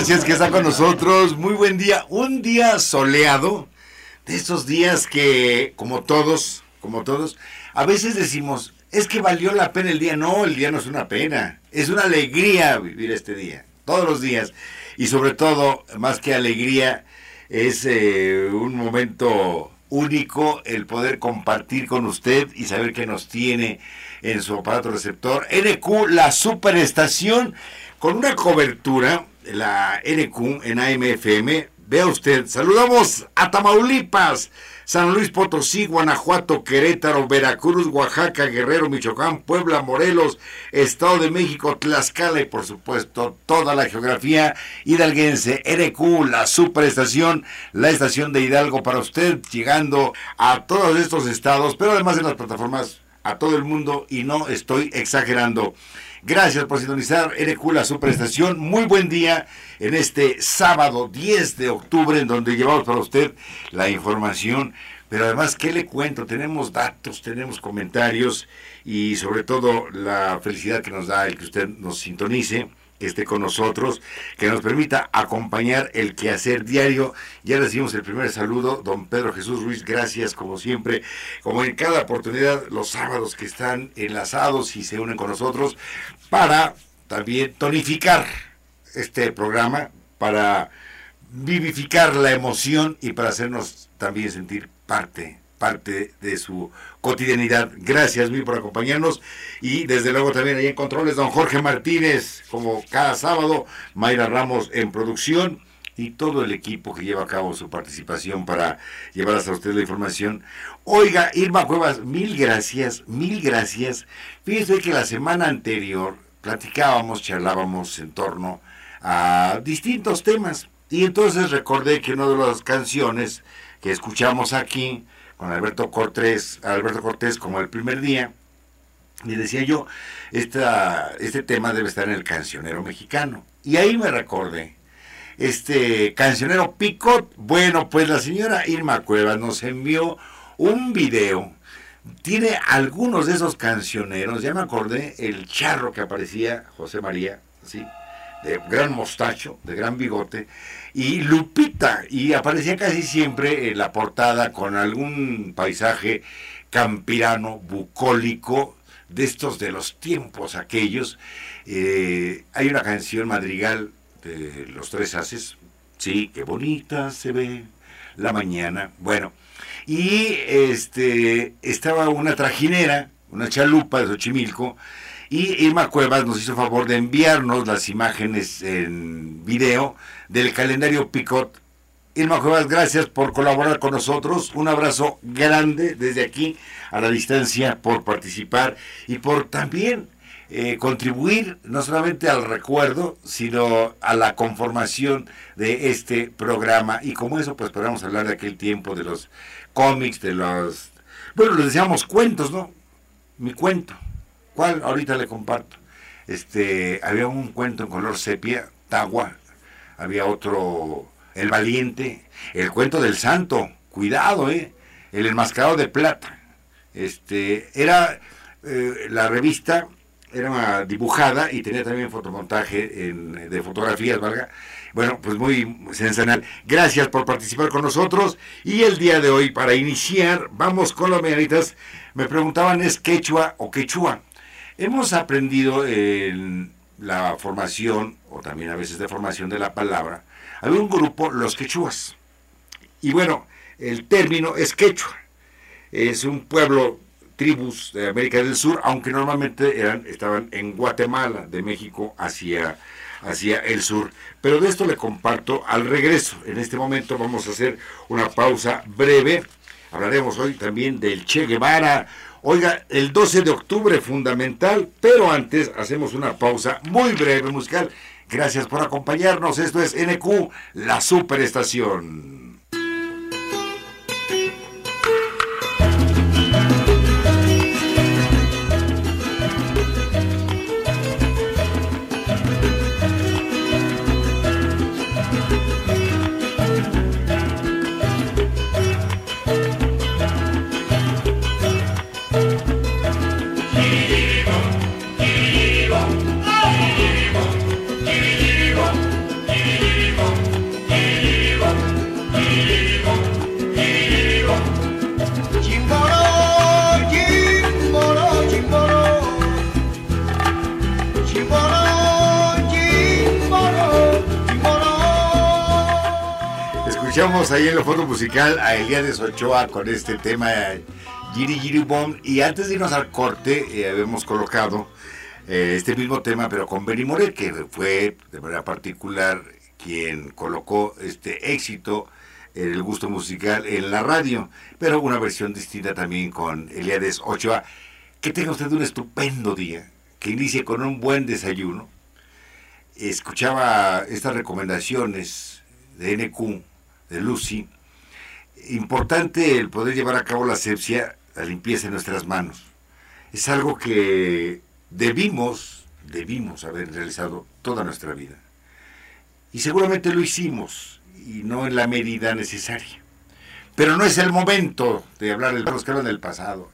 gracias que está con nosotros. Muy buen día. Un día soleado. De esos días que, como todos, como todos, a veces decimos, es que valió la pena el día. No, el día no es una pena. Es una alegría vivir este día. Todos los días. Y sobre todo, más que alegría, es eh, un momento único el poder compartir con usted y saber que nos tiene en su aparato receptor. NQ, la superestación, con una cobertura, la NQ en AMFM. Vea usted, saludamos a Tamaulipas, San Luis Potosí, Guanajuato, Querétaro, Veracruz, Oaxaca, Guerrero, Michoacán, Puebla, Morelos, Estado de México, Tlaxcala y por supuesto toda la geografía hidalguense. NQ, la superestación, la estación de Hidalgo para usted, llegando a todos estos estados, pero además en las plataformas a todo el mundo y no estoy exagerando. Gracias por sintonizar NQ la superestación. Muy buen día en este sábado 10 de octubre en donde llevamos para usted la información. Pero además, ¿qué le cuento? Tenemos datos, tenemos comentarios y sobre todo la felicidad que nos da el que usted nos sintonice esté con nosotros, que nos permita acompañar el quehacer diario. Ya recibimos el primer saludo, don Pedro Jesús Ruiz, gracias como siempre, como en cada oportunidad, los sábados que están enlazados y se unen con nosotros para también tonificar este programa, para vivificar la emoción y para hacernos también sentir parte parte de su cotidianidad. Gracias mil por acompañarnos y desde luego también ahí en controles don Jorge Martínez, como cada sábado, Mayra Ramos en producción y todo el equipo que lleva a cabo su participación para llevar hasta usted la información. Oiga, Irma Cuevas, mil gracias, mil gracias. Fíjese que la semana anterior platicábamos, charlábamos en torno a distintos temas y entonces recordé que una de las canciones que escuchamos aquí con Alberto Cortés, Alberto Cortés como el primer día, y decía yo, este tema debe estar en el cancionero mexicano. Y ahí me recordé, este cancionero Picot, bueno, pues la señora Irma Cuevas nos envió un video, tiene algunos de esos cancioneros, ya me acordé, el charro que aparecía, José María, ¿sí? De gran mostacho, de gran bigote, y Lupita, y aparecía casi siempre en la portada con algún paisaje campirano, bucólico, de estos de los tiempos aquellos. Eh, hay una canción madrigal de los tres haces, sí, qué bonita se ve la mañana, bueno, y este estaba una trajinera, una chalupa de Xochimilco, y Irma Cuevas nos hizo favor de enviarnos las imágenes en video del calendario Picot. Irma Cuevas, gracias por colaborar con nosotros. Un abrazo grande desde aquí a la distancia por participar y por también eh, contribuir no solamente al recuerdo, sino a la conformación de este programa. Y como eso, pues podemos hablar de aquel tiempo, de los cómics, de los... Bueno, les decíamos cuentos, ¿no? Mi cuento ¿Cuál? Ahorita le comparto. Este, había un cuento en color sepia, Tagua, había otro, El Valiente, el cuento del santo, cuidado, ¿eh? El enmascarado de plata. Este, era eh, la revista, era dibujada y tenía también fotomontaje en, de fotografías, ¿valga? Bueno, pues muy sensacional. Gracias por participar con nosotros. Y el día de hoy, para iniciar, vamos con las mañanitas. Me preguntaban, ¿es quechua o quechua? Hemos aprendido en la formación, o también a veces de formación de la palabra, hay un grupo, los quechuas. Y bueno, el término es quechua. Es un pueblo, tribus de América del Sur, aunque normalmente eran, estaban en Guatemala, de México hacia, hacia el sur. Pero de esto le comparto al regreso. En este momento vamos a hacer una pausa breve. Hablaremos hoy también del Che Guevara, Oiga, el 12 de octubre fundamental, pero antes hacemos una pausa muy breve musical. Gracias por acompañarnos. Esto es NQ, la superestación. Escuchamos ahí en la foto musical a Elías Ochoa con este tema Giri Giri Bomb. Y antes de irnos al corte, eh, habíamos colocado eh, este mismo tema, pero con Benny Morel, que fue de manera particular quien colocó este éxito en el gusto musical en la radio, pero una versión distinta también con Eliades Ochoa. Que tenga usted un estupendo día, que inicie con un buen desayuno. Escuchaba estas recomendaciones de NQ, de Lucy. Importante el poder llevar a cabo la asepsia, la limpieza en nuestras manos. Es algo que debimos, debimos haber realizado toda nuestra vida. Y seguramente lo hicimos, y no en la medida necesaria. Pero no es el momento de hablar de los que hablan del pasado.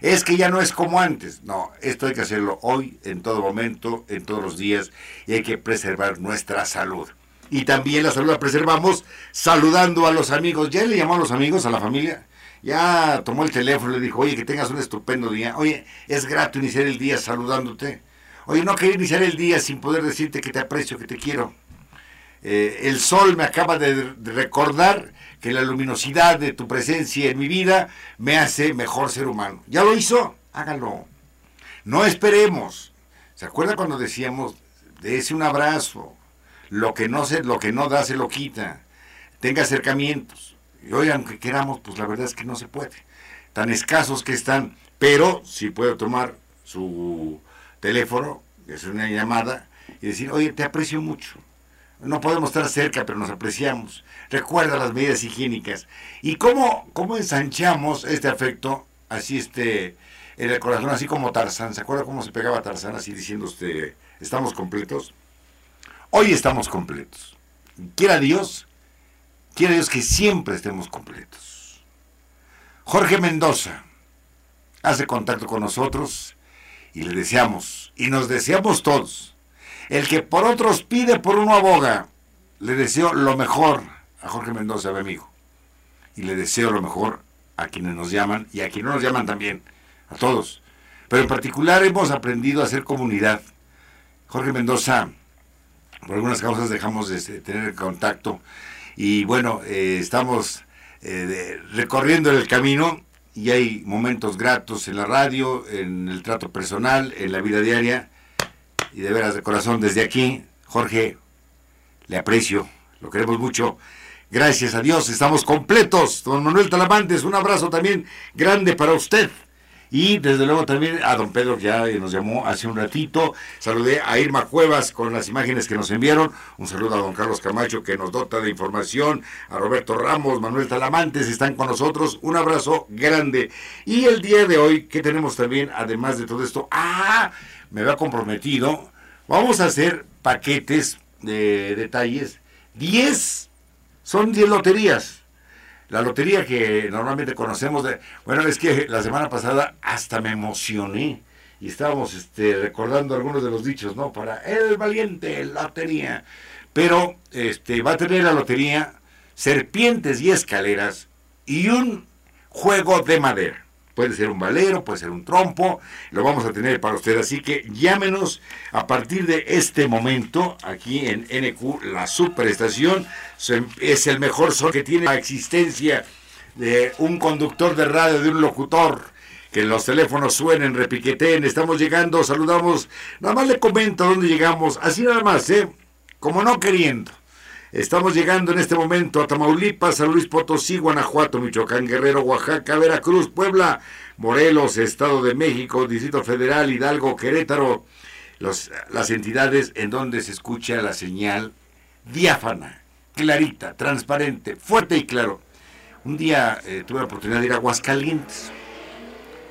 Es que ya no es como antes. No, esto hay que hacerlo hoy, en todo momento, en todos los días, y hay que preservar nuestra salud. Y también la salud la preservamos saludando a los amigos. ¿Ya le llamó a los amigos, a la familia? Ya tomó el teléfono y le dijo, oye, que tengas un estupendo día. Oye, es grato iniciar el día saludándote. Oye, no quería iniciar el día sin poder decirte que te aprecio, que te quiero. Eh, el sol me acaba de, recordar que la luminosidad de tu presencia en mi vida me hace mejor ser humano. ¿Ya lo hizo? Hágalo. No esperemos. ¿Se acuerda cuando decíamos, ese un abrazo? Lo que no se, lo que no da se lo quita. Tenga acercamientos y hoy, aunque queramos, pues la verdad es que no se puede. Tan escasos que están, pero si puedo tomar su teléfono, hacer una llamada y decir, oye, te aprecio mucho. No podemos estar cerca, pero nos apreciamos. Recuerda las medidas higiénicas. ¿Y cómo, cómo ensanchamos este afecto, así este, en el corazón, así como Tarzán? ¿Se acuerda cómo se pegaba Tarzán así diciendo usted, estamos completos? Hoy estamos completos. Quiera Dios Quiere Dios que siempre estemos completos. Jorge Mendoza hace contacto con nosotros y le deseamos, y nos deseamos todos, el que por otros pide, por uno aboga. Le deseo lo mejor a Jorge Mendoza, mi amigo. Y le deseo lo mejor a quienes nos llaman y a quienes no nos llaman también, a todos. Pero en particular hemos aprendido a hacer comunidad. Jorge Mendoza, por algunas causas dejamos de tener contacto y bueno, eh, estamos eh, recorriendo el camino y hay momentos gratos en la radio, en el trato personal, en la vida diaria. Y de veras, de corazón, desde aquí, Jorge, le aprecio, lo queremos mucho. Gracias a Dios, estamos completos. Don Manuel Talamantes, un abrazo también grande para usted. Y desde luego también a don Pedro, que ya nos llamó hace un ratito. Saludé a Irma Cuevas con las imágenes que nos enviaron. Un saludo a don Carlos Camacho, que nos dota de información. A Roberto Ramos, Manuel Talamantes, están con nosotros. Un abrazo grande. Y el día de hoy, ¿qué tenemos también, además de todo esto? Ah, me había comprometido. Vamos a hacer paquetes de detalles. 10, son 10 loterías la lotería que normalmente conocemos de, bueno, es que la semana pasada hasta me emocioné y estábamos este, recordando algunos de los dichos, ¿no? Para el valiente, lotería. Pero este, va a tener la lotería serpientes y escaleras y un juego de madera. Puede ser un valero, puede ser un trompo, lo vamos a tener para usted. Así que llámenos a partir de este momento aquí en NQ, la superestación. Es el mejor son que tiene la existencia de un conductor de radio, de un locutor. Que los teléfonos suenen, repiqueten, estamos llegando, saludamos. Nada más le comento dónde llegamos, así nada más, ¿eh? Como no queriendo. Estamos llegando en este momento a Tamaulipas, San Luis Potosí, Guanajuato, Michoacán, Guerrero, Oaxaca, Veracruz, Puebla, Morelos, Estado de México, Distrito Federal, Hidalgo, Querétaro, las entidades en donde se escucha la señal diáfana, clarita, transparente, fuerte y claro. Un día eh, tuve la oportunidad de ir a Aguascalientes.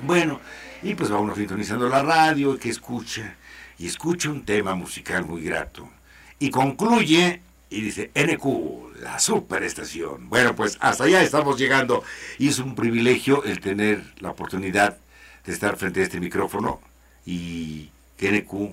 Bueno, y pues va uno sintonizando la radio, que escucha, y escucha un tema musical muy grato. Y concluye y dice NQ, la superestación. Bueno, pues hasta allá estamos llegando y es un privilegio el tener la oportunidad de estar frente a este micrófono y que NQ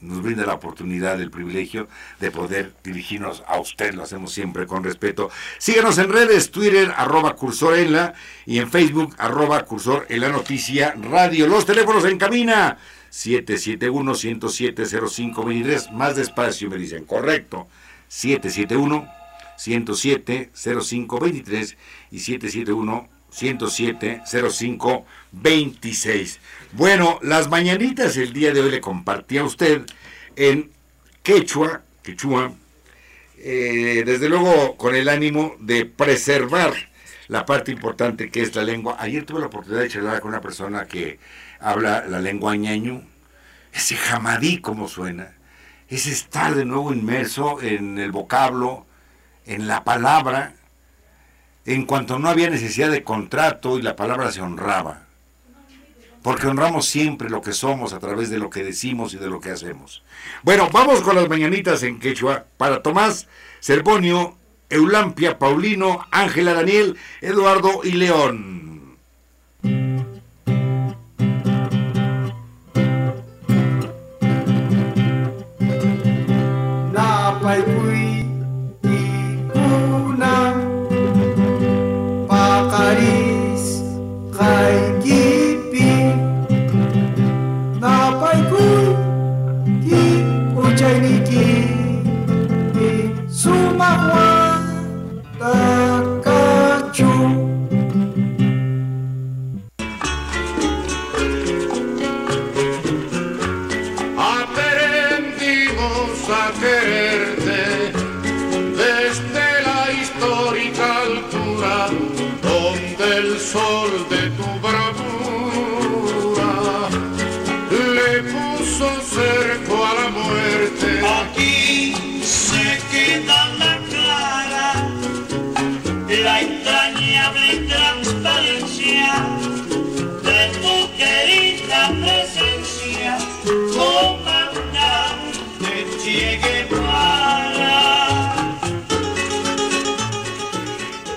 nos brinda la oportunidad, el privilegio de poder dirigirnos a usted, lo hacemos siempre con respeto. Síguenos en redes, Twitter, arroba cursor en la, y en Facebook, arroba cursor en la noticia radio. Los teléfonos en cabina, 771-107-0523, más despacio me dicen, correcto. 771 107 05 23 y 771 107 05 26. Bueno, las mañanitas el día de hoy le compartí a usted en quechua, quechua, eh, desde luego con el ánimo de preservar la parte importante que es la lengua. Ayer tuve la oportunidad de charlar con una persona que habla la lengua ñaño, ese jamadí como suena, es estar de nuevo inmerso en el vocablo, en la palabra, en cuanto no había necesidad de contrato y la palabra se honraba. Porque honramos siempre lo que somos a través de lo que decimos y de lo que hacemos. Bueno, vamos con las mañanitas en quechua para Tomás Cervonio, Eulampia, Paulino, Ángela Daniel, Eduardo y León.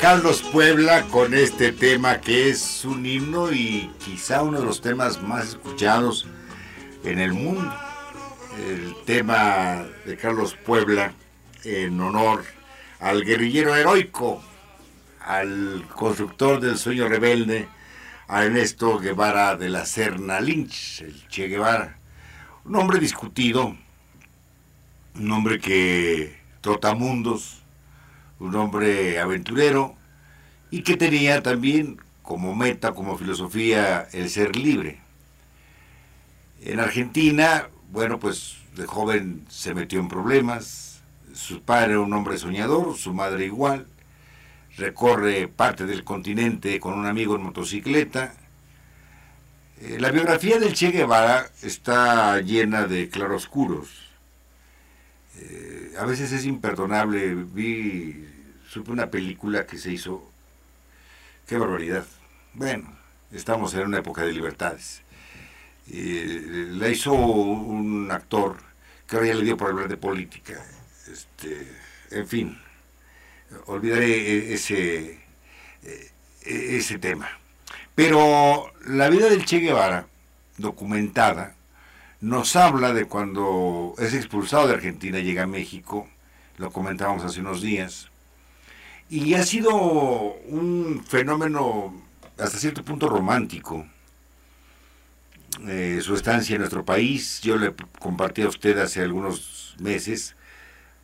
Carlos Puebla con este tema que es un himno y quizá uno de los temas más escuchados en el mundo. El tema de Carlos Puebla en honor al guerrillero heroico, al constructor del sueño rebelde, a Ernesto Guevara de la Serna Lynch, el Che Guevara. Un hombre discutido, un hombre que mundos, un hombre aventurero, y que tenía también como meta, como filosofía, el ser libre. En Argentina, bueno, pues de joven se metió en problemas, su padre era un hombre soñador, su madre igual, recorre parte del continente con un amigo en motocicleta. Eh, la biografía del Che Guevara está llena de claroscuros. Eh, a veces es imperdonable. Vi, supe una película que se hizo Qué barbaridad. Bueno, estamos en una época de libertades. la hizo un actor que ya le dio por hablar de política. Este, en fin, olvidaré e, ese, e, ese tema. Pero la vida del Che Guevara, documentada, nos habla de cuando es expulsado de Argentina, llega a México, lo comentábamos hace unos días, y ha sido un fenómeno hasta cierto punto romántico. Eh, su estancia en nuestro país, yo le compartí a usted hace algunos meses,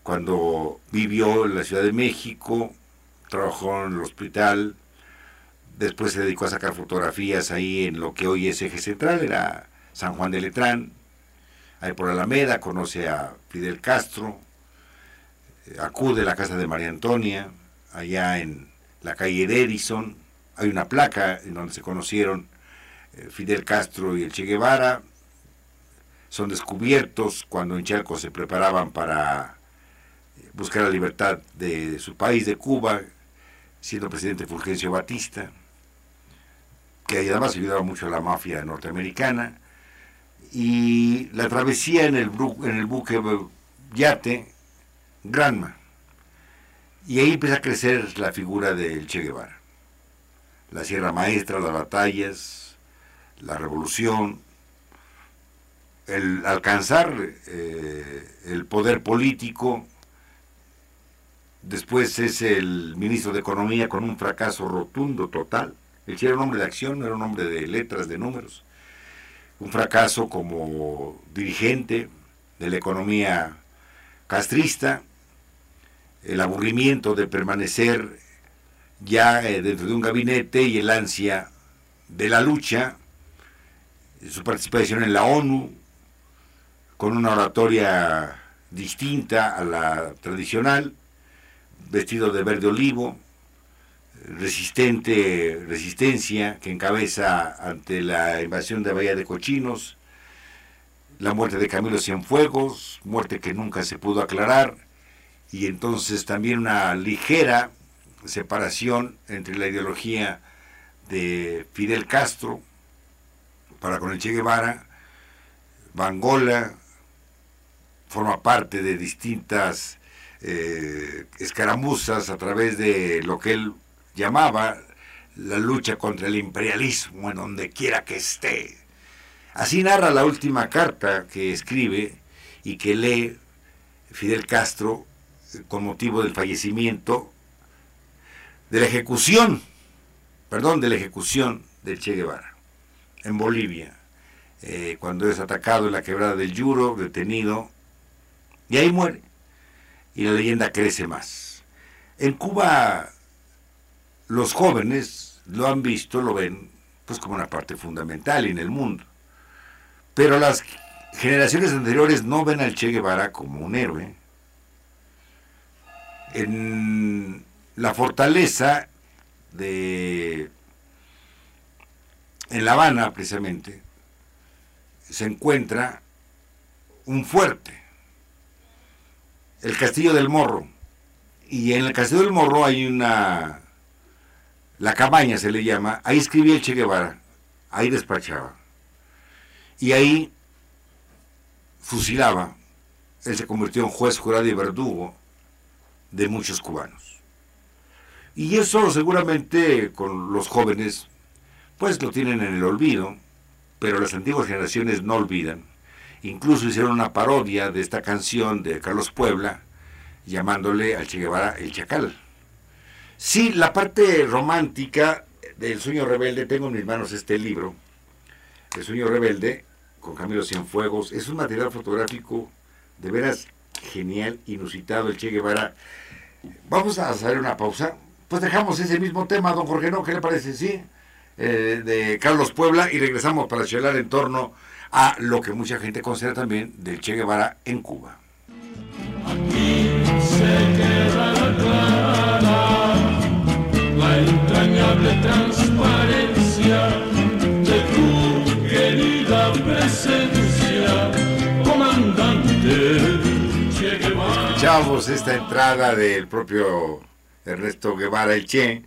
cuando vivió en la Ciudad de México, trabajó en el hospital, después se dedicó a sacar fotografías ahí en lo que hoy es eje central, era San Juan de Letrán, ahí por Alameda, conoce a Fidel Castro, eh, acude a la casa de María Antonia, allá en la calle Edison, hay una placa en donde se conocieron eh, Fidel Castro y el Che Guevara, son descubiertos cuando en Chalco se preparaban para eh, buscar la libertad de su país, de Cuba, siendo presidente Fulgencio Batista, que además ayudaba mucho a la mafia norteamericana, y la travesía en el, en el buque yate Granma y ahí empieza a crecer la figura del Che Guevara. La Sierra Maestra, las batallas, la revolución, el alcanzar eh, el poder político, después es el ministro de Economía con un fracaso rotundo, total. Che era un hombre de acción, era un hombre de letras, de números. Un fracaso como dirigente de la economía castrista, el aburrimiento de permanecer ya eh, dentro de un gabinete y el ansia de la lucha, su participación en la ONU, con una oratoria distinta a la tradicional, vestido de verde olivo, resistente, resistencia que encabeza ante la invasión de Bahía de Cochinos, la muerte de Camilo Cienfuegos, muerte que nunca se pudo aclarar, y entonces también una ligera separación entre la ideología de Fidel Castro para con el Che Guevara, Bangola forma parte de distintas eh, escaramuzas a través de lo que él llamaba la lucha contra el imperialismo en donde quiera que esté. Así narra la última carta que escribe y que lee Fidel Castro con motivo del fallecimiento, de la ejecución, perdón, de la ejecución del Che Guevara en Bolivia, eh, cuando es atacado en la quebrada del Yuro, detenido, y ahí muere. Y la leyenda crece más. En Cuba, los jóvenes lo han visto, lo ven, pues como una parte fundamental en el mundo. Pero las generaciones anteriores no ven al Che Guevara como un héroe, en la fortaleza de en La Habana precisamente se encuentra un fuerte, el Castillo del Morro. Y en el Castillo del Morro hay una, la cabaña se le llama, ahí escribía el Che Guevara, ahí despachaba. Y ahí fusilaba, él se convirtió en juez, jurado y verdugo de muchos cubanos. Y eso seguramente con los jóvenes, pues lo tienen en el olvido, pero las antiguas generaciones no olvidan. Incluso hicieron una parodia de esta canción de Carlos Puebla, llamándole al Che Guevara el Chacal. Sí, la parte romántica del Sueño Rebelde, tengo en mis manos este libro, El Sueño Rebelde, con Camilo Cienfuegos, es un material fotográfico de veras genial, inusitado, el Che Guevara Vamos a hacer una pausa. Pues dejamos ese mismo tema, don Jorge, ¿no? ¿Qué le parece? Sí, eh, de Carlos Puebla y regresamos para charlar en torno a lo que mucha gente considera también del Che Guevara en Cuba. Aquí se queda la entrañable transparencia de tu querida presencia, esta entrada del propio Ernesto Guevara el Che.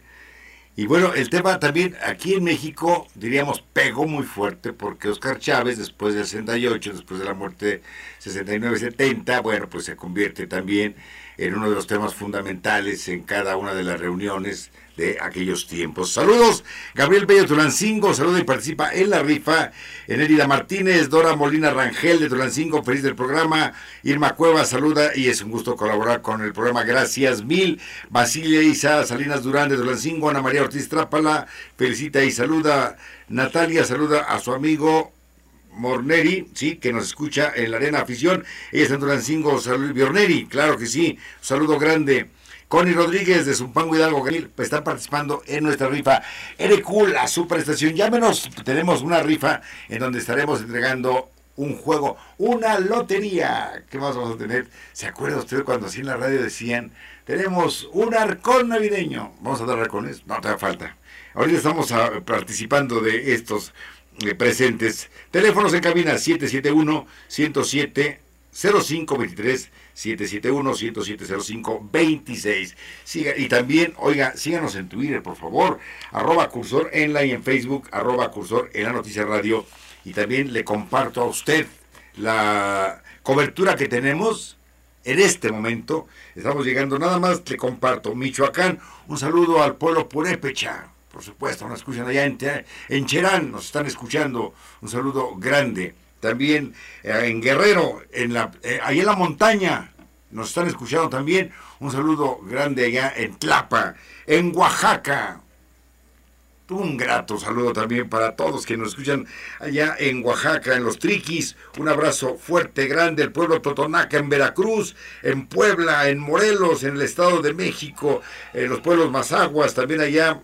Y bueno, el tema también aquí en México, diríamos, pegó muy fuerte porque Oscar Chávez, después del 68, después de la muerte 69-70, bueno, pues se convierte también en uno de los temas fundamentales en cada una de las reuniones de aquellos tiempos. Saludos, Gabriel Bello Tulancingo, saluda y participa en la rifa. Enérida Martínez, Dora Molina Rangel de Tulancingo, feliz del programa. Irma Cueva, saluda y es un gusto colaborar con el programa. Gracias mil. Basilia Isa Salinas Durán de Tulancingo, Ana María Ortiz Trápala, felicita y saluda. Natalia saluda a su amigo Morneri, sí, que nos escucha en la Arena Afición. Ella está en Tulancingo, saludos, Biorneri, claro que sí. Saludo grande. Connie Rodríguez de Zumpango Hidalgo pues, están participando en nuestra rifa. Cool, la superestación. Llámenos, tenemos una rifa en donde estaremos entregando un juego, una lotería. ¿Qué más vamos a tener? ¿Se acuerda usted cuando así en la radio decían, tenemos un arcón navideño? ¿Vamos a dar arcones? No, te da falta. Ahorita estamos ah, participando de estos presentes. Teléfonos en cabina 771 107 0523 771-10705-26. Siga, y también, oiga, síganos en Twitter, por favor, arroba cursor en la y en Facebook, arroba cursor en la noticia radio. Y también le comparto a usted la cobertura que tenemos en este momento. Estamos llegando, nada más le comparto. Michoacán, un saludo al pueblo purépecha. Por supuesto, nos escuchan allá en, en Cherán, nos están escuchando. Un saludo grande también eh, en Guerrero, en la, eh, ahí en la montaña, nos están escuchando también. Un saludo grande allá en Tlapa, en Oaxaca. Un grato saludo también para todos que nos escuchan allá en Oaxaca, en los Triquis. Un abrazo fuerte, grande, el pueblo Totonaca en Veracruz, en Puebla, en Morelos, en el Estado de México, en los pueblos Mazaguas, también allá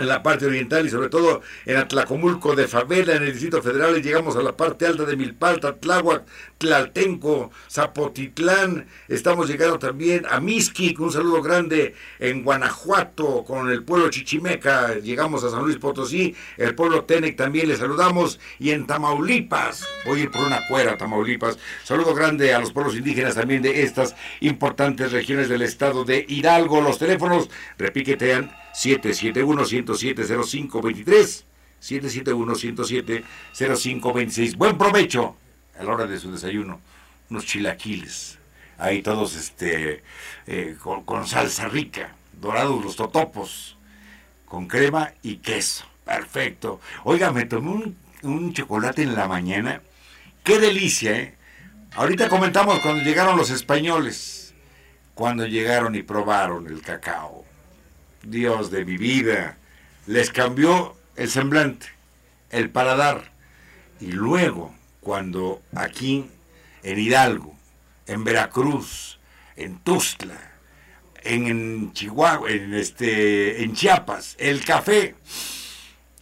en la parte oriental y sobre todo en Atlacomulco de Favela, en el Distrito Federal, llegamos a la parte alta de Milpalta, Tláhuac, Tlaltenco, Zapotitlán, estamos llegando también a Mixquic, un saludo grande en Guanajuato, con el pueblo Chichimeca, llegamos a San Luis Potosí, el pueblo Tenec también le saludamos, y en Tamaulipas, voy a ir por una cuera, Tamaulipas, saludo grande a los pueblos indígenas también de estas importantes regiones del estado de Hidalgo, los teléfonos, repiquetean, 771-107-0523, 771-107-0526. Buen provecho a la hora de su desayuno. Unos chilaquiles, ahí todos este, eh, con, salsa rica, dorados los totopos, con crema y queso. Perfecto. Oiga, me tomé un, un chocolate en la mañana. Qué delicia, ¿eh? Ahorita comentamos cuando llegaron los españoles, cuando llegaron y probaron el cacao Dios de mi vida, les cambió el semblante, el paladar. Y luego, cuando aquí, en Hidalgo, en Veracruz, en Tuzla, en, Chihuahua, en, este, en Chiapas, el café,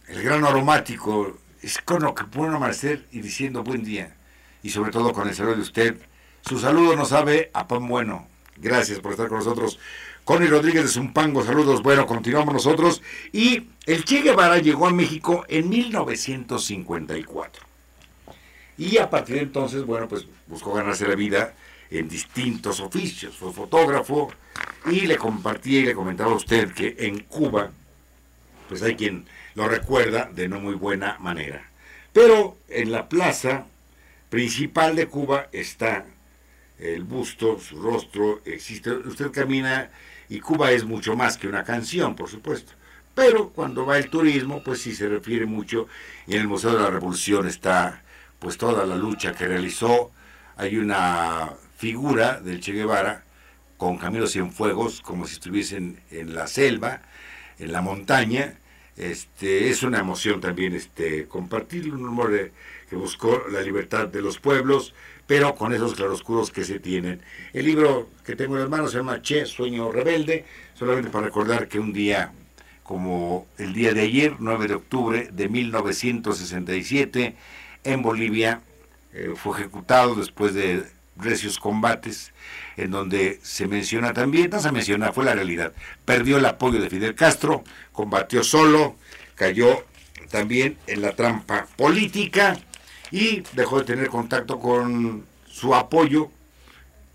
el grano aromático, es con lo que puede amanecer y diciendo buen día. Y sobre todo con el saludo de usted. Su saludo nos sabe a pan bueno. Gracias por estar con nosotros. Connie Rodríguez de Zumpango, saludos. Bueno, continuamos nosotros. Y el Che Guevara llegó a México en 1954. Y a partir de entonces, bueno, pues buscó ganarse la vida en distintos oficios. Fue fotógrafo y le compartía y le comentaba a usted que en Cuba, pues hay quien lo recuerda de no muy buena manera. Pero en la plaza principal de Cuba está el busto, su rostro, existe. Usted camina y Cuba es mucho más que una canción, por supuesto. Pero cuando va el turismo, pues sí se refiere mucho, y en el Museo de la Revolución está pues toda la lucha que realizó. Hay una figura del Che Guevara con Camilo Cienfuegos, como si estuviesen en la selva, en la montaña. Este, es una emoción también este, compartir un hombre que buscó la libertad de los pueblos, pero con esos claroscuros que se tienen. El libro que tengo en las manos se llama Che, Sueño Rebelde, solamente para recordar que un día como el día de ayer, 9 de octubre de 1967, en Bolivia eh, fue ejecutado después de recios combates, en donde se menciona también, no se menciona, fue la realidad, perdió el apoyo de Fidel Castro, combatió solo, cayó también en la trampa política, y dejó de tener contacto con su apoyo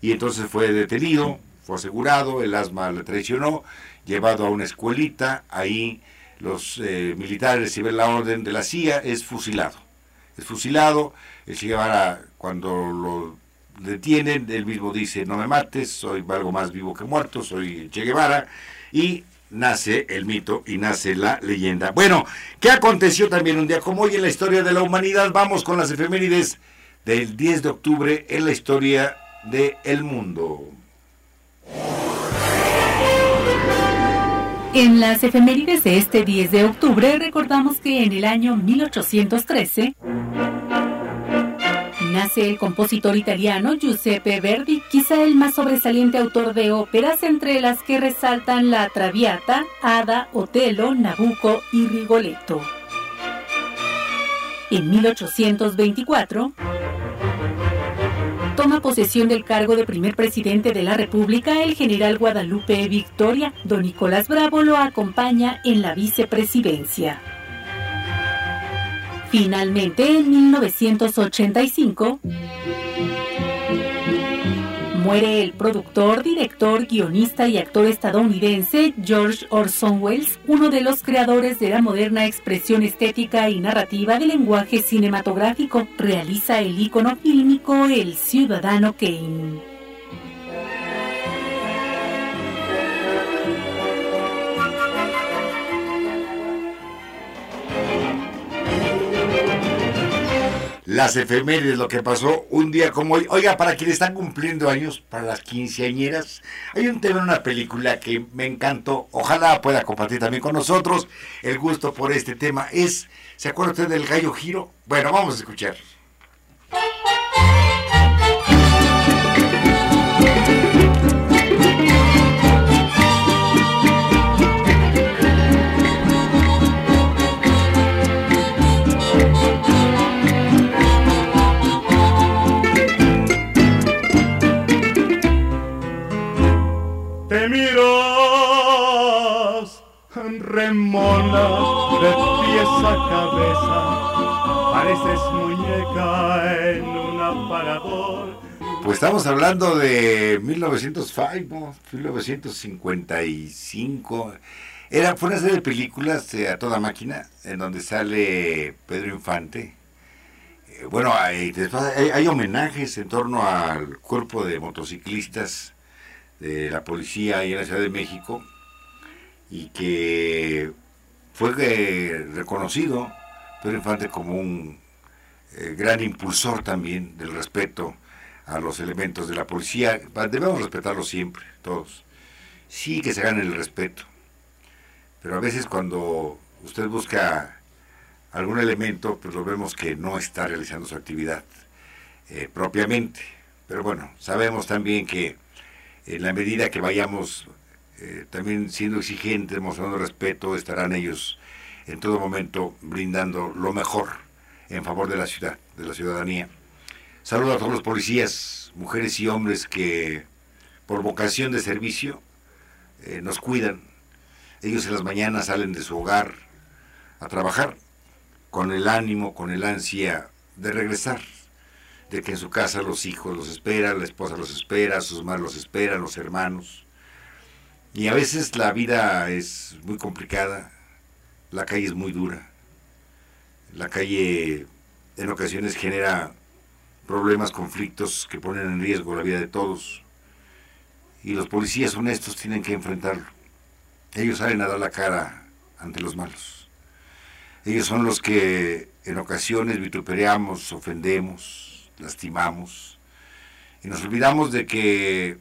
y entonces fue detenido, fue asegurado, el asma le traicionó, llevado a una escuelita, ahí los eh, militares, ven la orden de la CIA, es fusilado. Es fusilado, el Che Guevara cuando lo detienen, él mismo dice, no me mates, soy algo más vivo que muerto, soy Che Guevara, y nace el mito y nace la leyenda. Bueno, ¿qué aconteció también un día como hoy en la historia de la humanidad? Vamos con las efemérides del 10 de octubre en la historia del el mundo. En las efemérides de este 10 de octubre recordamos que en el año 1813 nace el compositor italiano Giuseppe Verdi, quizá el más sobresaliente autor de óperas entre las que resaltan La Traviata, Ada, Otelo, Nabucco y Rigoletto. En 1824, toma posesión del cargo de primer presidente de la República el general Guadalupe Victoria. Don Nicolás Bravo lo acompaña en la vicepresidencia. Finalmente, en 1985, muere el productor, director, guionista y actor estadounidense George Orson Welles, uno de los creadores de la moderna expresión estética y narrativa del lenguaje cinematográfico. Realiza el icono fílmico El Ciudadano Kane. Las efemérides, lo que pasó un día como hoy. Oiga, para quienes están cumpliendo años, para las quinceañeras, hay un tema en una película que me encantó. Ojalá pueda compartir también con nosotros el gusto por este tema. Es, ¿se acuerda usted del gallo giro? Bueno, vamos a escuchar. De pies a cabeza, pareces muñeca en un aparador. Pues estamos hablando de 1905, 1955. Era, fue una serie de películas eh, a toda máquina en donde sale Pedro Infante. Eh, bueno, hay, hay, hay homenajes en torno al cuerpo de motociclistas de la policía ahí en la Ciudad de México y que fue eh, reconocido Pedro Infante como un eh, gran impulsor también del respeto a los elementos de la policía. Debemos respetarlos siempre, todos. Sí que se gane el respeto, pero a veces cuando usted busca algún elemento, pues lo vemos que no está realizando su actividad eh, propiamente. Pero bueno, sabemos también que en la medida que vayamos eh, también siendo exigentes, mostrando respeto, estarán ellos en todo momento brindando lo mejor en favor de la ciudad, de la ciudadanía. Saludo a todos los policías, mujeres y hombres que por vocación de servicio eh, nos cuidan. Ellos en las mañanas salen de su hogar a trabajar con el ánimo, con el ansia de regresar de que en su casa los hijos los esperan, la esposa los espera, sus madres los esperan, los hermanos. Y a veces la vida es muy complicada, la calle es muy dura, la calle en ocasiones genera problemas, conflictos que ponen en riesgo la vida de todos. Y los policías honestos tienen que enfrentarlo. Ellos salen a dar la cara ante los malos. Ellos son los que en ocasiones vituperamos, ofendemos, lastimamos y nos olvidamos de que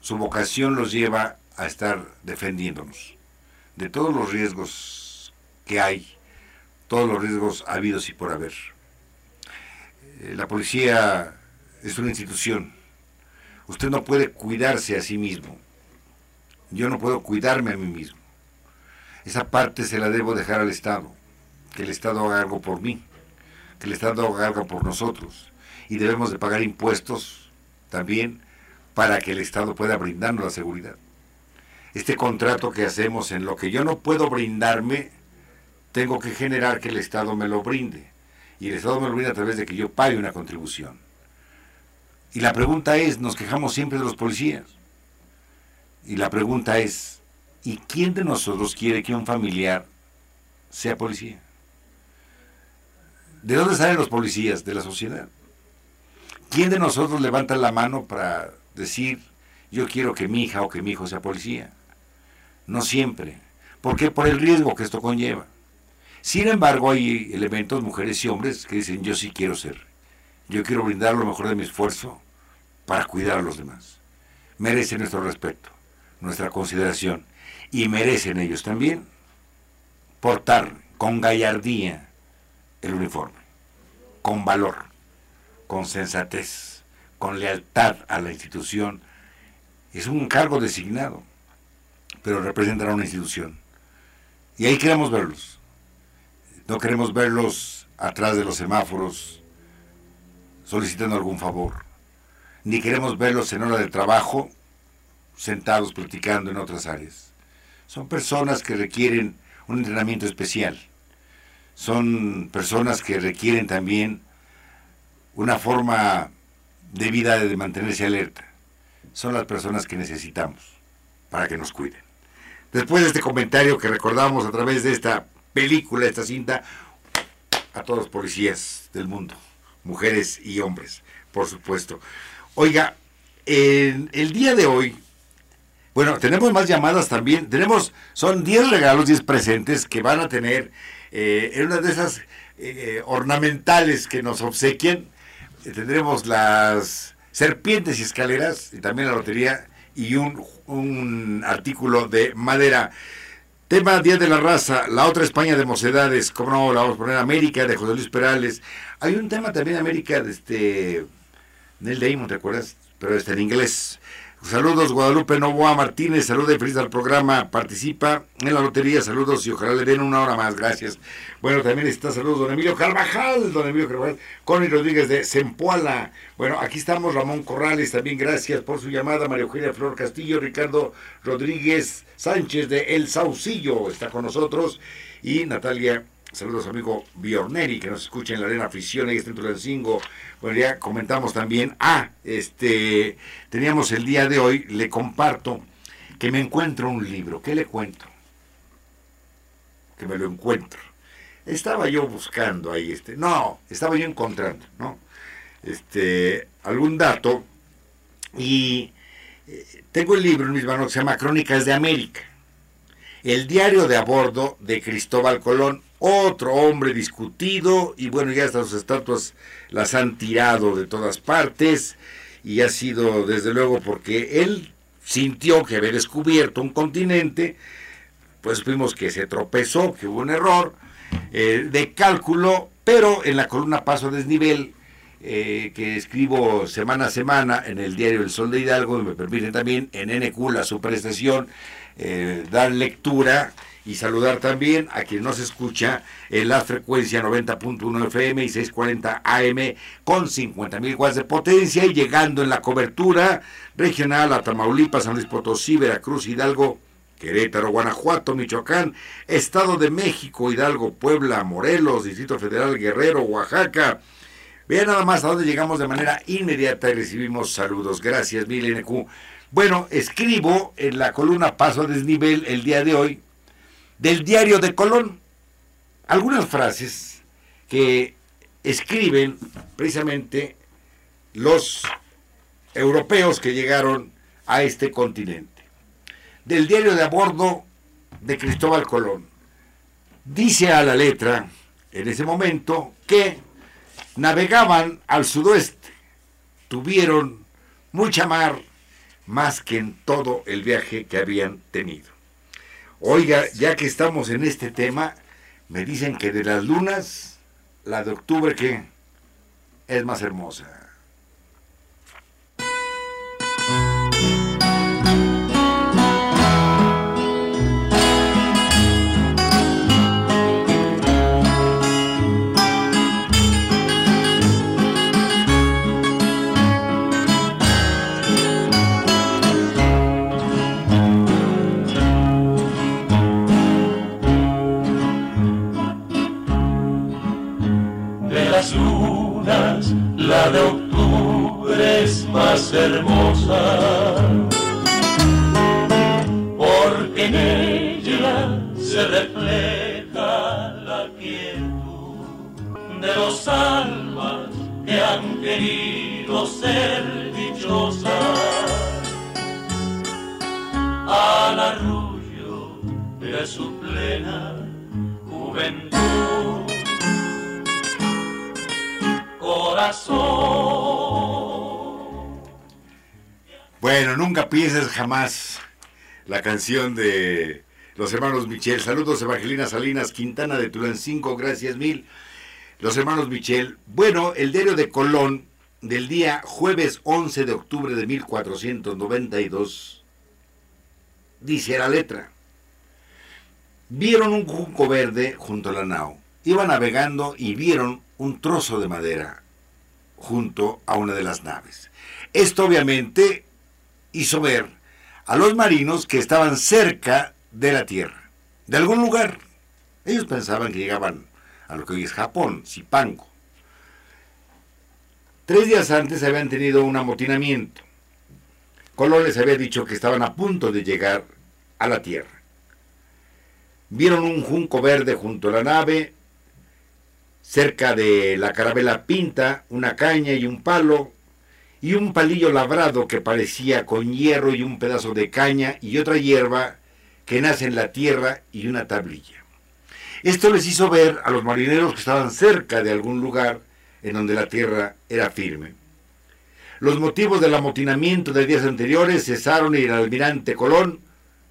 su vocación los lleva a estar defendiéndonos de todos los riesgos que hay, todos los riesgos habidos y por haber. Eh, la policía es una institución. Usted no puede cuidarse a sí mismo. Yo no puedo cuidarme a mí mismo. Esa parte se la debo dejar al Estado. Que el Estado haga algo por mí. Que el Estado haga algo por nosotros y debemos de pagar impuestos también para que el Estado pueda brindarnos la seguridad. Este contrato que hacemos en lo que yo no puedo brindarme, tengo que generar que el Estado me lo brinde. Y el Estado me lo brinda a través de que yo pague una contribución. Y la pregunta es, nos quejamos siempre de los policías. Y la pregunta es, ¿y quién de nosotros quiere que un familiar sea policía? ¿De dónde salen los policías? De la sociedad. ¿Quién de nosotros levanta la mano para decir, yo quiero que mi hija o que mi hijo sea policía? No siempre. ¿Por qué? Por el riesgo que esto conlleva. Sin embargo, hay elementos, mujeres y hombres, que dicen, yo sí quiero ser. Yo quiero brindar lo mejor de mi esfuerzo para cuidar a los demás. Merecen nuestro respeto, nuestra consideración. Y merecen ellos también portar con gallardía el uniforme, con valor con sensatez, con lealtad a la institución. Es un cargo designado, pero representará una institución. Y ahí queremos verlos. No queremos verlos atrás de los semáforos solicitando algún favor. Ni queremos verlos en hora de trabajo sentados platicando en otras áreas. Son personas que requieren un entrenamiento especial. Son personas que requieren también una forma de vida de mantenerse alerta. Son las personas que necesitamos para que nos cuiden. Después de este comentario que recordamos a través de esta película, esta cinta, a todos los policías del mundo, mujeres y hombres, por supuesto. Oiga, en el día de hoy, bueno, tenemos más llamadas también. Tenemos, son 10 regalos, 10 presentes que van a tener eh, en una de esas eh, ornamentales que nos obsequian. Tendremos las serpientes y escaleras y también la lotería y un, un artículo de madera. Tema Día de la Raza, la otra España de Mocedades, como no, la vamos a poner América de José Luis Perales. Hay un tema también América de este Neil Damon, ¿te acuerdas? Pero está en inglés. Saludos Guadalupe Novoa Martínez, saludos y feliz al programa, participa en la lotería, saludos y ojalá le den una hora más, gracias. Bueno, también está saludos don Emilio Carvajal, don Emilio Carvajal, Connie Rodríguez de Zempoala. Bueno, aquí estamos Ramón Corrales, también gracias por su llamada, María Eugenia Flor Castillo, Ricardo Rodríguez Sánchez de El Saucillo está con nosotros. Y Natalia Saludos amigo Biorneri que nos escucha en la arena Frisión, ahí está en Tulancingo. Bueno, ya comentamos también. Ah, este, teníamos el día de hoy, le comparto que me encuentro un libro. ¿Qué le cuento? Que me lo encuentro. Estaba yo buscando ahí, este, no, estaba yo encontrando, ¿no? Este, algún dato y eh, tengo el libro en mis manos que se llama Crónicas de América. El diario de a bordo de Cristóbal Colón, otro hombre discutido y bueno, ya estas estatuas las han tirado de todas partes y ha sido desde luego porque él sintió que había descubierto un continente, pues vimos que se tropezó, que hubo un error eh, de cálculo, pero en la columna Paso Desnivel, eh, que escribo semana a semana en el diario El Sol de Hidalgo, me permiten también en NQ, la superestación, eh, dar lectura y saludar también a quien nos escucha en la frecuencia 90.1 FM y 640 AM con 50.000 watts de potencia y llegando en la cobertura regional a Tamaulipas, San Luis Potosí, Veracruz, Hidalgo, Querétaro, Guanajuato, Michoacán, Estado de México, Hidalgo, Puebla, Morelos, Distrito Federal, Guerrero, Oaxaca. Vean nada más a dónde llegamos de manera inmediata y recibimos saludos. Gracias, mil. Bueno, escribo en la columna Paso a Desnivel el día de hoy del diario de Colón. Algunas frases que escriben precisamente los europeos que llegaron a este continente. Del diario de a bordo de Cristóbal Colón. Dice a la letra, en ese momento, que navegaban al sudoeste, tuvieron mucha mar, más que en todo el viaje que habían tenido. Oiga, ya que estamos en este tema, me dicen que de las lunas, la de octubre que es más hermosa. Hermosa, porque en ella se refleja la quietud de los almas que han querido ser dichosas. Al arrullo de su plena juventud bueno, nunca pienses jamás la canción de los hermanos Michel. Saludos, Evangelina Salinas, Quintana de Tulancingo, gracias mil. Los hermanos Michel. Bueno, el diario de Colón del día jueves 11 de octubre de 1492 dice la letra. Vieron un junco verde junto a la nao. Iban navegando y vieron un trozo de madera junto a una de las naves. Esto obviamente hizo ver a los marinos que estaban cerca de la Tierra, de algún lugar. Ellos pensaban que llegaban a lo que hoy es Japón, Zipango. Tres días antes habían tenido un amotinamiento. Colón les había dicho que estaban a punto de llegar a la Tierra. Vieron un junco verde junto a la nave, Cerca de la carabela pinta, una caña y un palo, y un palillo labrado que parecía con hierro y un pedazo de caña y otra hierba que nace en la tierra y una tablilla. Esto les hizo ver a los marineros que estaban cerca de algún lugar en donde la tierra era firme. Los motivos del amotinamiento de días anteriores cesaron y el almirante Colón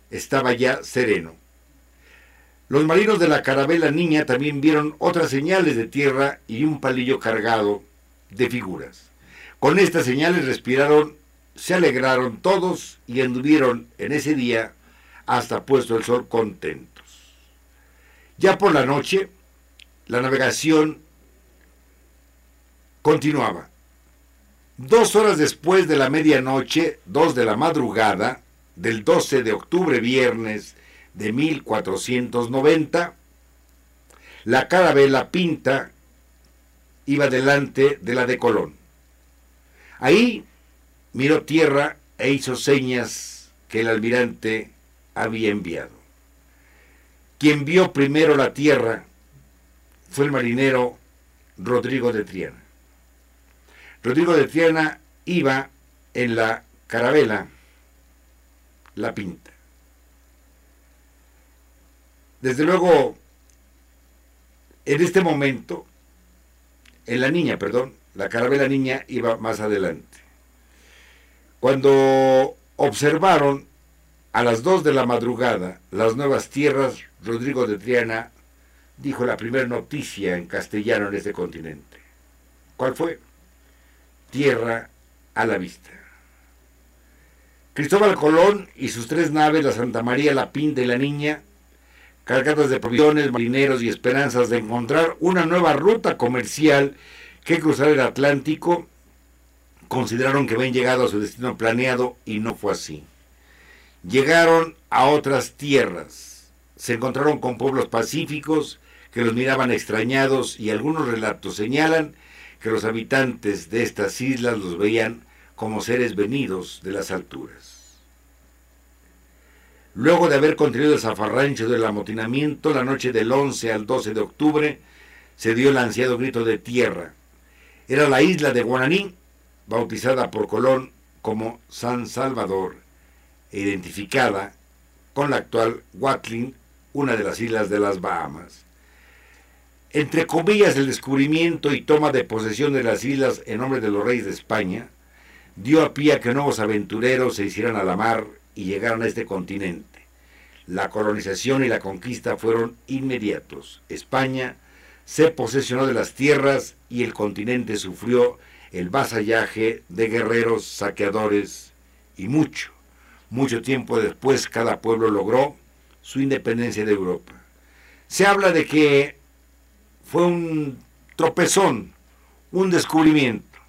estaba ya sereno. Los marinos de la carabela Niña también vieron otras señales de tierra y un palillo cargado de figuras. Con estas señales respiraron, se alegraron todos y anduvieron en ese día hasta puesto el sol contentos. Ya por la noche, la navegación continuaba. Dos horas después de la medianoche, dos de la madrugada, del 12 de octubre viernes de 1490, la carabela Pinta iba delante de la de Colón. Ahí miró tierra e hizo señas que el almirante había enviado. Quien vio primero la tierra fue el marinero Rodrigo de Triana. Rodrigo de Triana iba en la carabela La Pinta. Desde luego, en este momento, en la niña, perdón, la carabela niña iba más adelante. Cuando observaron a las dos de la madrugada las nuevas tierras, Rodrigo de Triana dijo la primera noticia en castellano en este continente. ¿Cuál fue? Tierra a la vista. Cristóbal Colón y sus tres naves, la Santa María, la Pinta y la Niña, cargadas de provisiones, marineros y esperanzas de encontrar una nueva ruta comercial que cruzar el Atlántico, consideraron que habían llegado a su destino planeado y no fue así. Llegaron a otras tierras, se encontraron con pueblos pacíficos que los miraban extrañados y algunos relatos señalan que los habitantes de estas islas los veían como seres venidos de las alturas. Luego de haber continuado el zafarrancho del amotinamiento, la noche del 11 al 12 de octubre, se dio el ansiado grito de tierra. Era la isla de Guananí, bautizada por Colón como San Salvador, e identificada con la actual Watling, una de las islas de las Bahamas. Entre comillas, el descubrimiento y toma de posesión de las islas en nombre de los reyes de España dio a pie a que nuevos aventureros se hicieran a la mar y llegaran a este continente. La colonización y la conquista fueron inmediatos. España se posesionó de las tierras y el continente sufrió el vasallaje de guerreros, saqueadores y mucho, mucho tiempo después cada pueblo logró su independencia de Europa. Se habla de que fue un tropezón, un descubrimiento,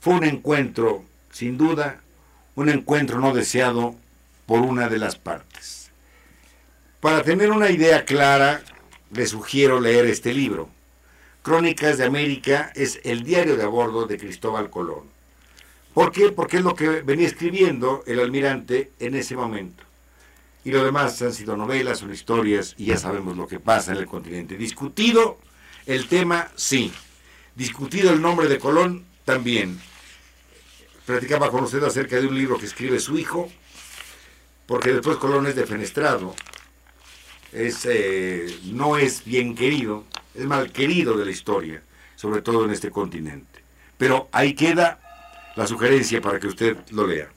fue un encuentro, sin duda, un encuentro no deseado por una de las partes. Para tener una idea clara, le sugiero leer este libro. Crónicas de América es el diario de a bordo de Cristóbal Colón. ¿Por qué? Porque es lo que venía escribiendo el almirante en ese momento. Y lo demás han sido novelas, son historias y ya sabemos lo que pasa en el continente. Discutido el tema, sí. Discutido el nombre de Colón, también. Platicaba con usted acerca de un libro que escribe su hijo, porque después Colón es defenestrado, es, eh, no es bien querido, es mal querido de la historia, sobre todo en este continente. Pero ahí queda la sugerencia para que usted lo lea.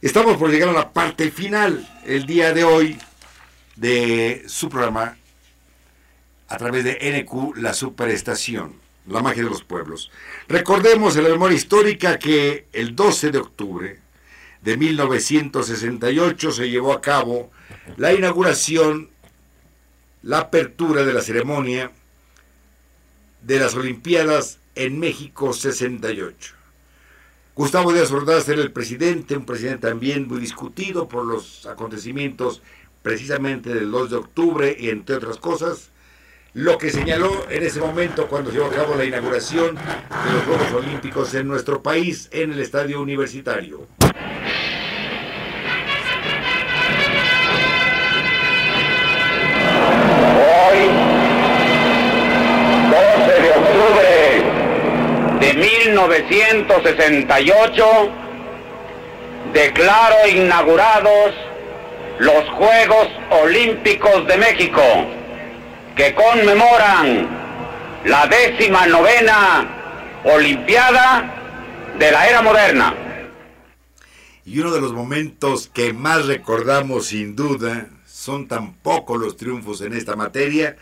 Estamos por llegar a la parte final el día de hoy de su programa a través de NQ, la superestación, la magia de los pueblos. Recordemos en la memoria histórica que el 12 de octubre de 1968 se llevó a cabo la inauguración, la apertura de la ceremonia de las Olimpiadas en México 68. Gustavo Díaz Ordaz era el presidente, un presidente también muy discutido por los acontecimientos precisamente del 2 de octubre y entre otras cosas, lo que señaló en ese momento cuando se llevó a cabo la inauguración de los Juegos Olímpicos en nuestro país en el Estadio Universitario. 1968, declaro inaugurados los Juegos Olímpicos de México que conmemoran la décima novena Olimpiada de la era moderna. Y uno de los momentos que más recordamos sin duda, son tan pocos los triunfos en esta materia,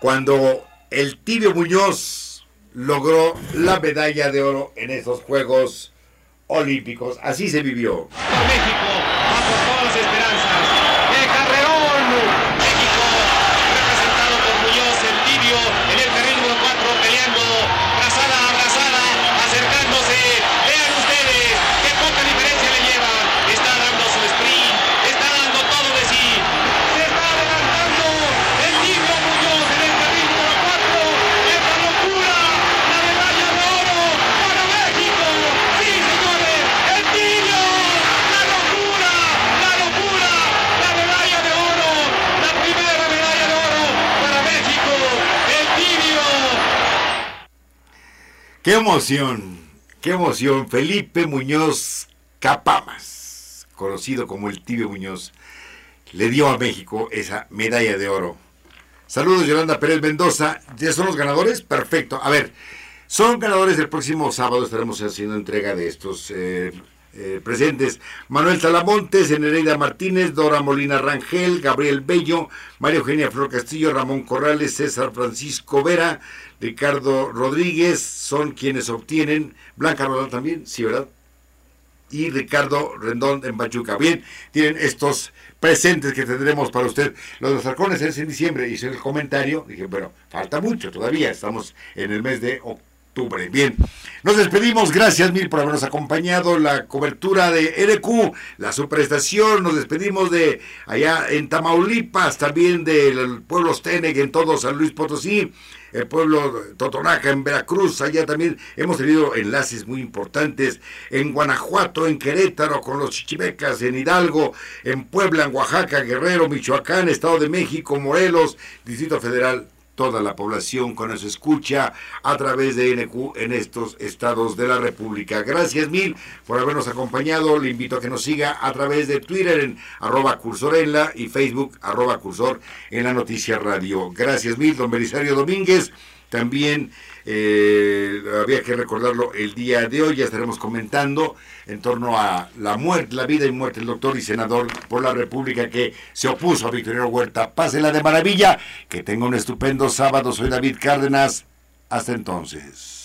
cuando el Tibio Muñoz logró la medalla de oro en esos Juegos Olímpicos. Así se vivió. México, ¡Qué emoción! ¡Qué emoción! Felipe Muñoz Capamas, conocido como el Tibio Muñoz, le dio a México esa medalla de oro. Saludos, Yolanda Pérez Mendoza. ¿Ya son los ganadores? Perfecto. A ver, son ganadores el próximo sábado. Estaremos haciendo entrega de estos eh, eh, presentes. Manuel Talamontes, Enereida Martínez, Dora Molina Rangel, Gabriel Bello, María Eugenia Flor Castillo, Ramón Corrales, César Francisco Vera, Ricardo Rodríguez, son quienes obtienen. Blanca Rodal también, sí, ¿verdad? y Ricardo Rendón en Pachuca. Bien, tienen estos presentes que tendremos para usted. Los de los halcones es en diciembre, hice el comentario, dije, bueno, falta mucho todavía, estamos en el mes de octubre. Bien, nos despedimos, gracias mil por habernos acompañado, la cobertura de LQ, la superestación, nos despedimos de allá en Tamaulipas, también del pueblo Steneg en todo San Luis Potosí, el pueblo Totonaca en Veracruz, allá también hemos tenido enlaces muy importantes en Guanajuato, en Querétaro, con los chichimecas, en Hidalgo, en Puebla, en Oaxaca, Guerrero, Michoacán, Estado de México, Morelos, Distrito Federal, toda la población con nos escucha a través de NQ en estos estados de la República. Gracias mil por habernos acompañado. Le invito a que nos siga a través de Twitter en arroba cursor en la y Facebook arroba cursor en la noticia radio. Gracias mil, don Belisario Domínguez. También eh, había que recordarlo el día de hoy, ya estaremos comentando en torno a la muerte, la vida y muerte del doctor y senador por la República que se opuso a Victoriano Huerta. Pásela de maravilla, que tenga un estupendo sábado. Soy David Cárdenas. Hasta entonces.